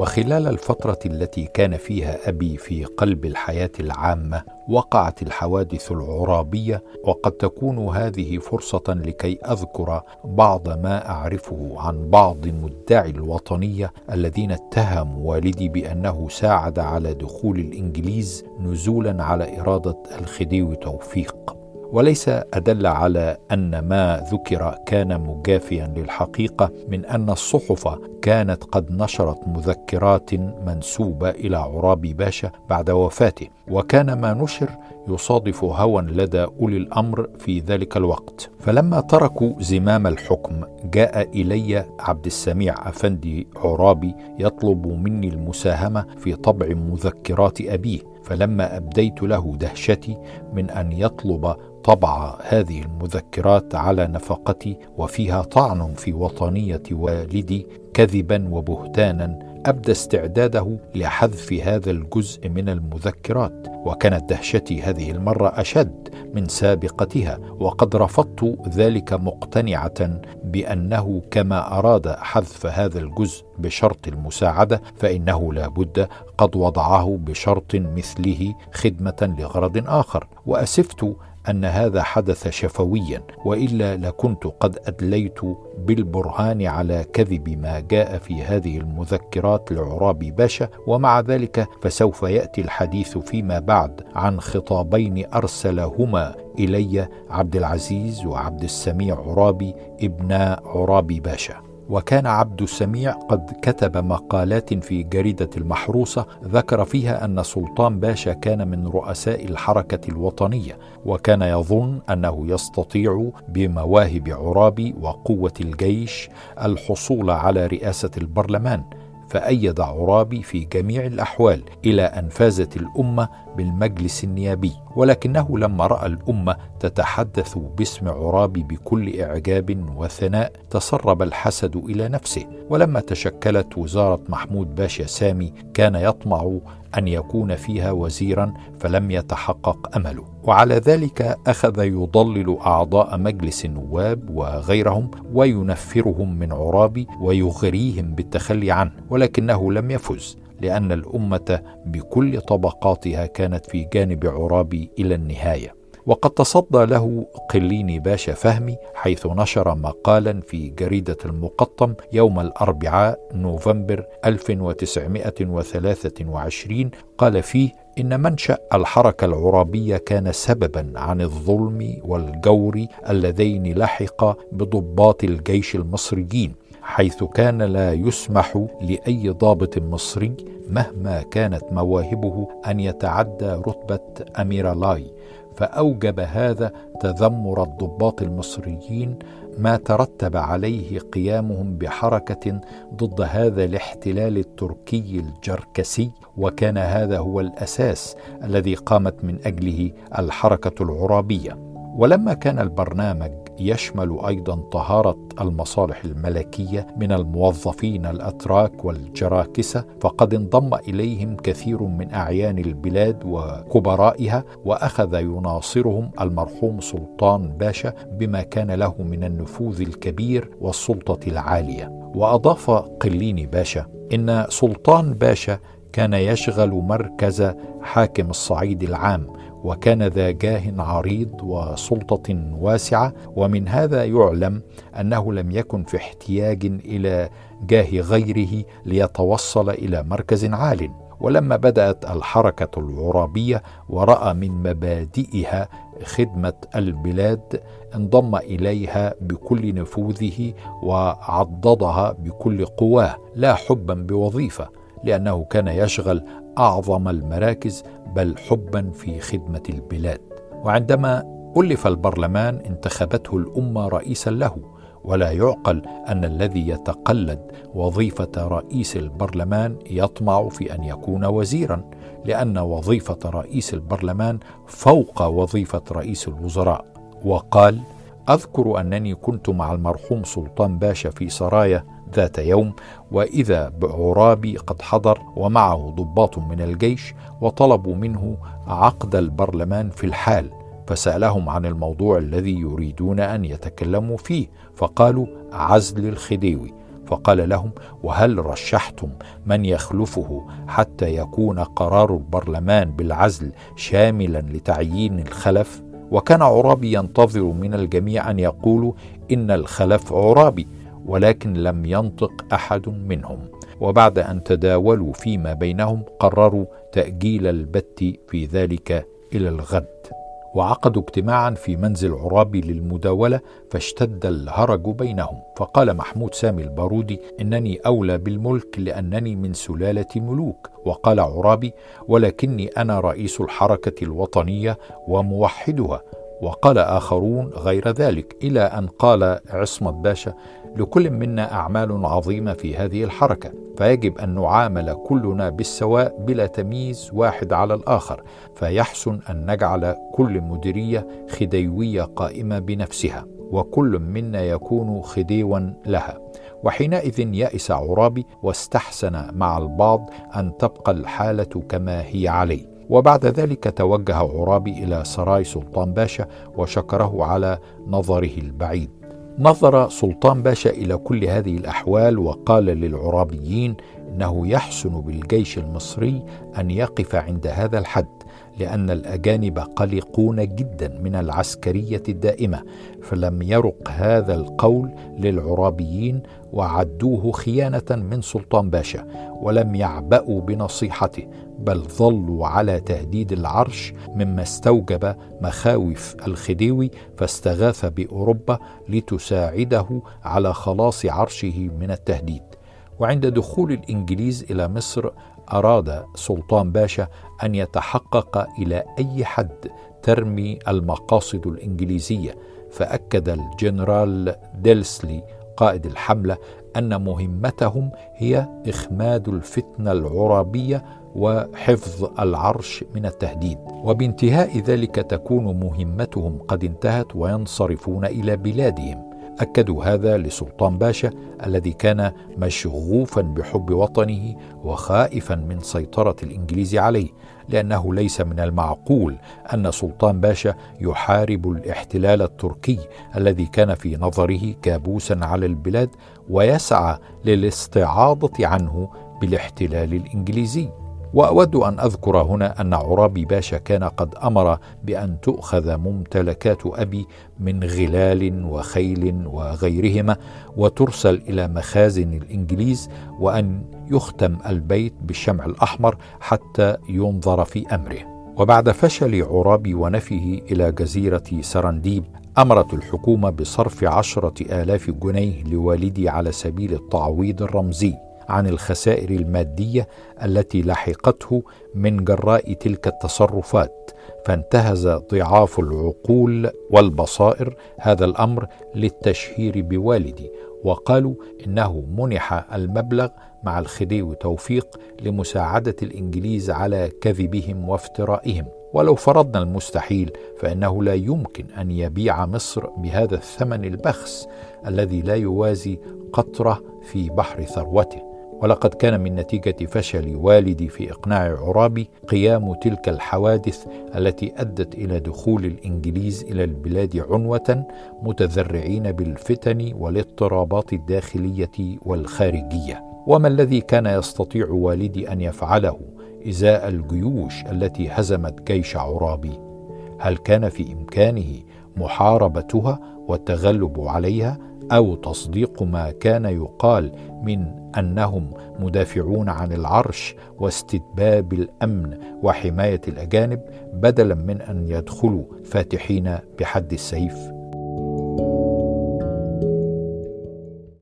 وخلال الفترة التي كان فيها أبي في قلب الحياة العامة وقعت الحوادث العرابية وقد تكون هذه فرصة لكي أذكر بعض ما أعرفه عن بعض مدعي الوطنية الذين اتهموا والدي بأنه ساعد على دخول الإنجليز نزولا على إرادة الخديوي توفيق. وليس أدل على أن ما ذكر كان مجافيا للحقيقة من أن الصحف كانت قد نشرت مذكرات منسوبة إلى عرابي باشا بعد وفاته وكان ما نشر يصادف هوى لدى أولي الأمر في ذلك الوقت. فلما تركوا زمام الحكم جاء إلي عبد السميع أفندي عرابي يطلب مني المساهمة في طبع مذكرات أبيه. فلما أبديت له دهشتي من أن يطلب طبع هذه المذكرات على نفقتي وفيها طعن في وطنية والدي كذبا وبهتانا أبدى استعداده لحذف هذا الجزء من المذكرات وكانت دهشتي هذه المرة أشد من سابقتها وقد رفضت ذلك مقتنعة بأنه كما أراد حذف هذا الجزء بشرط المساعدة فإنه لا بد قد وضعه بشرط مثله خدمة لغرض آخر. وأسفت أن هذا حدث شفويا وإلا لكنت قد أدليت بالبرهان على كذب ما جاء في هذه المذكرات لعرابي باشا ومع ذلك فسوف يأتي الحديث فيما بعد عن خطابين أرسلهما إلي عبد العزيز وعبد السميع عرابي ابنا عرابي باشا. وكان عبد السميع قد كتب مقالات في جريدة المحروسة ذكر فيها أن سلطان باشا كان من رؤساء الحركة الوطنية وكان يظن أنه يستطيع بمواهب عرابي وقوة الجيش الحصول على رئاسة البرلمان فأيد عرابي في جميع الأحوال إلى أن فازت الأمة بالمجلس النيابي ولكنه لما رأى الأمة تتحدث باسم عرابي بكل إعجاب وثناء تسرب الحسد إلى نفسه. ولما تشكلت وزارة محمود باشا سامي كان يطمع أن يكون فيها وزيرا فلم يتحقق أمله. وعلى ذلك أخذ يضلل أعضاء مجلس النواب وغيرهم وينفرهم من عرابي ويغريهم بالتخلي عنه ولكنه لم يفز. لأن الأمة بكل طبقاتها كانت في جانب عرابي إلى النهاية. وقد تصدى له قليني باشا فهمي حيث نشر مقالا في جريدة المقطم يوم الأربعاء نوفمبر 1923 قال فيه إن منشأ الحركة العرابية كان سببا عن الظلم والجور اللذين لحق بضباط الجيش المصريين حيث كان لا يسمح لأي ضابط مصري مهما كانت مواهبه أن يتعدى رتبة اميرالاي فأوجب هذا تذمر الضباط المصريين ما ترتب عليه قيامهم بحركة ضد هذا الاحتلال التركي الجركسي. وكان هذا هو الأساس الذي قامت من أجله الحركة العرابية. ولما كان البرنامج يشمل أيضا طهارة المصالح الملكية من الموظفين الأتراك والجراكسة فقد انضم إليهم كثير من أعيان البلاد وكبرائها وأخذ يناصرهم المرحوم سلطان باشا بما كان له من النفوذ الكبير والسلطة العالية. وأضاف قليني باشا إن سلطان باشا كان يشغل مركز حاكم الصعيد العام وكان ذا جاه عريض وسلطة واسعة. ومن هذا يعلم أنه لم يكن في احتياج إلى جاه غيره ليتوصل إلى مركز عال. ولما بدأت الحركة العرابية ورأى من مبادئها خدمة البلاد انضم إليها بكل نفوذه وعضدها بكل قواه لا حبا بوظيفة. لأنه كان يشغل أعظم المراكز بل حبا في خدمة البلاد. وعندما ألف البرلمان انتخبته الأمة رئيسا له ولا يعقل أن الذي يتقلد وظيفة رئيس البرلمان يطمع في أن يكون وزيرا لأن وظيفة رئيس البرلمان فوق وظيفة رئيس الوزراء. وقال أذكر أنني كنت مع المرحوم سلطان باشا في سرايا ذات يوم وإذا بعرابي قد حضر ومعه ضباط من الجيش وطلبوا منه عقد البرلمان في الحال فسألهم عن الموضوع الذي يريدون أن يتكلموا فيه فقالوا عزل الخديوي فقال لهم وهل رشحتم من يخلفه حتى يكون قرار البرلمان بالعزل شاملا لتعيين الخلف؟ وكان عرابي ينتظر من الجميع أن يقولوا إن الخلف عرابي ولكن لم ينطق أحد منهم. وبعد أن تداولوا فيما بينهم قرروا تأجيل البت في ذلك إلى الغد. وعقدوا اجتماعا في منزل عرابي للمداولة فاشتد الهرج بينهم. فقال محمود سامي البارودي إنني أولى بالملك لأنني من سلالة ملوك. وقال عرابي ولكني أنا رئيس الحركة الوطنية وموحدها. وقال آخرون غير ذلك إلى أن قال عصمت باشا لكل منا أعمال عظيمة في هذه الحركة فيجب أن نعامل كلنا بالسواء بلا تمييز واحد على الآخر فيحسن أن نجعل كل مديرية خديوية قائمة بنفسها وكل منا يكون خديوا لها. وحينئذ يأس عرابي واستحسن مع البعض أن تبقى الحالة كما هي عليه. وبعد ذلك توجه عرابي إلى سراي سلطان باشا وشكره على نظره البعيد. نظر سلطان باشا إلى كل هذه الأحوال وقال للعرابيين إنه يحسن بالجيش المصري أن يقف عند هذا الحد لأن الأجانب قلقون جدا من العسكرية الدائمة فلم يرق هذا القول للعرابيين وعدوه خيانة من سلطان باشا ولم يعبأوا بنصيحته بل ظلوا على تهديد العرش مما استوجب مخاوف الخديوي فاستغاث بأوروبا لتساعده على خلاص عرشه من التهديد. وعند دخول الإنجليز إلى مصر أراد سلطان باشا أن يتحقق إلى أي حد ترمي المقاصد الإنجليزية فأكد الجنرال ديلسلي قائد الحملة أن مهمتهم هي إخماد الفتنة العرابية وحفظ العرش من التهديد. وبانتهاء ذلك تكون مهمتهم قد انتهت وينصرفون إلى بلادهم. أكدوا هذا لسلطان باشا الذي كان مشغوفا بحب وطنه وخائفا من سيطرة الإنجليز عليه لأنه ليس من المعقول أن سلطان باشا يحارب الاحتلال التركي الذي كان في نظره كابوسا على البلاد ويسعى للاستعاضة عنه بالاحتلال الإنجليزي. وأود أن أذكر هنا أن عرابي باشا كان قد أمر بأن تؤخذ ممتلكات أبي من غلال وخيل وغيرهما وترسل إلى مخازن الإنجليز وأن يختم البيت بالشمع الأحمر حتى ينظر في أمره. وبعد فشل عرابي ونفيه إلى جزيرة سرنديب أمرت الحكومة بصرف عشرة آلاف جنيه لوالدي على سبيل التعويض الرمزي. عن الخسائر المادية التي لحقته من جراء تلك التصرفات فانتهز ضعاف العقول والبصائر هذا الأمر للتشهير بوالدي وقالوا إنه منح المبلغ مع الخديوي توفيق لمساعدة الإنجليز على كذبهم وافترائهم. ولو فرضنا المستحيل فإنه لا يمكن أن يبيع مصر بهذا الثمن البخس الذي لا يوازي قطره في بحر ثروته. ولقد كان من نتيجة فشل والدي في إقناع عرابي قيام تلك الحوادث التي أدت إلى دخول الإنجليز إلى البلاد عنوة متذرعين بالفتن والاضطرابات الداخلية والخارجية. وما الذي كان يستطيع والدي أن يفعله؟ إزاء الجيوش التي هزمت جيش عرابي هل كان في إمكانه محاربتها والتغلب عليها؟ أو تصديق ما كان يقال من أنهم مدافعون عن العرش واستتباب الأمن وحماية الأجانب بدلا من أن يدخلوا فاتحين بحد السيف.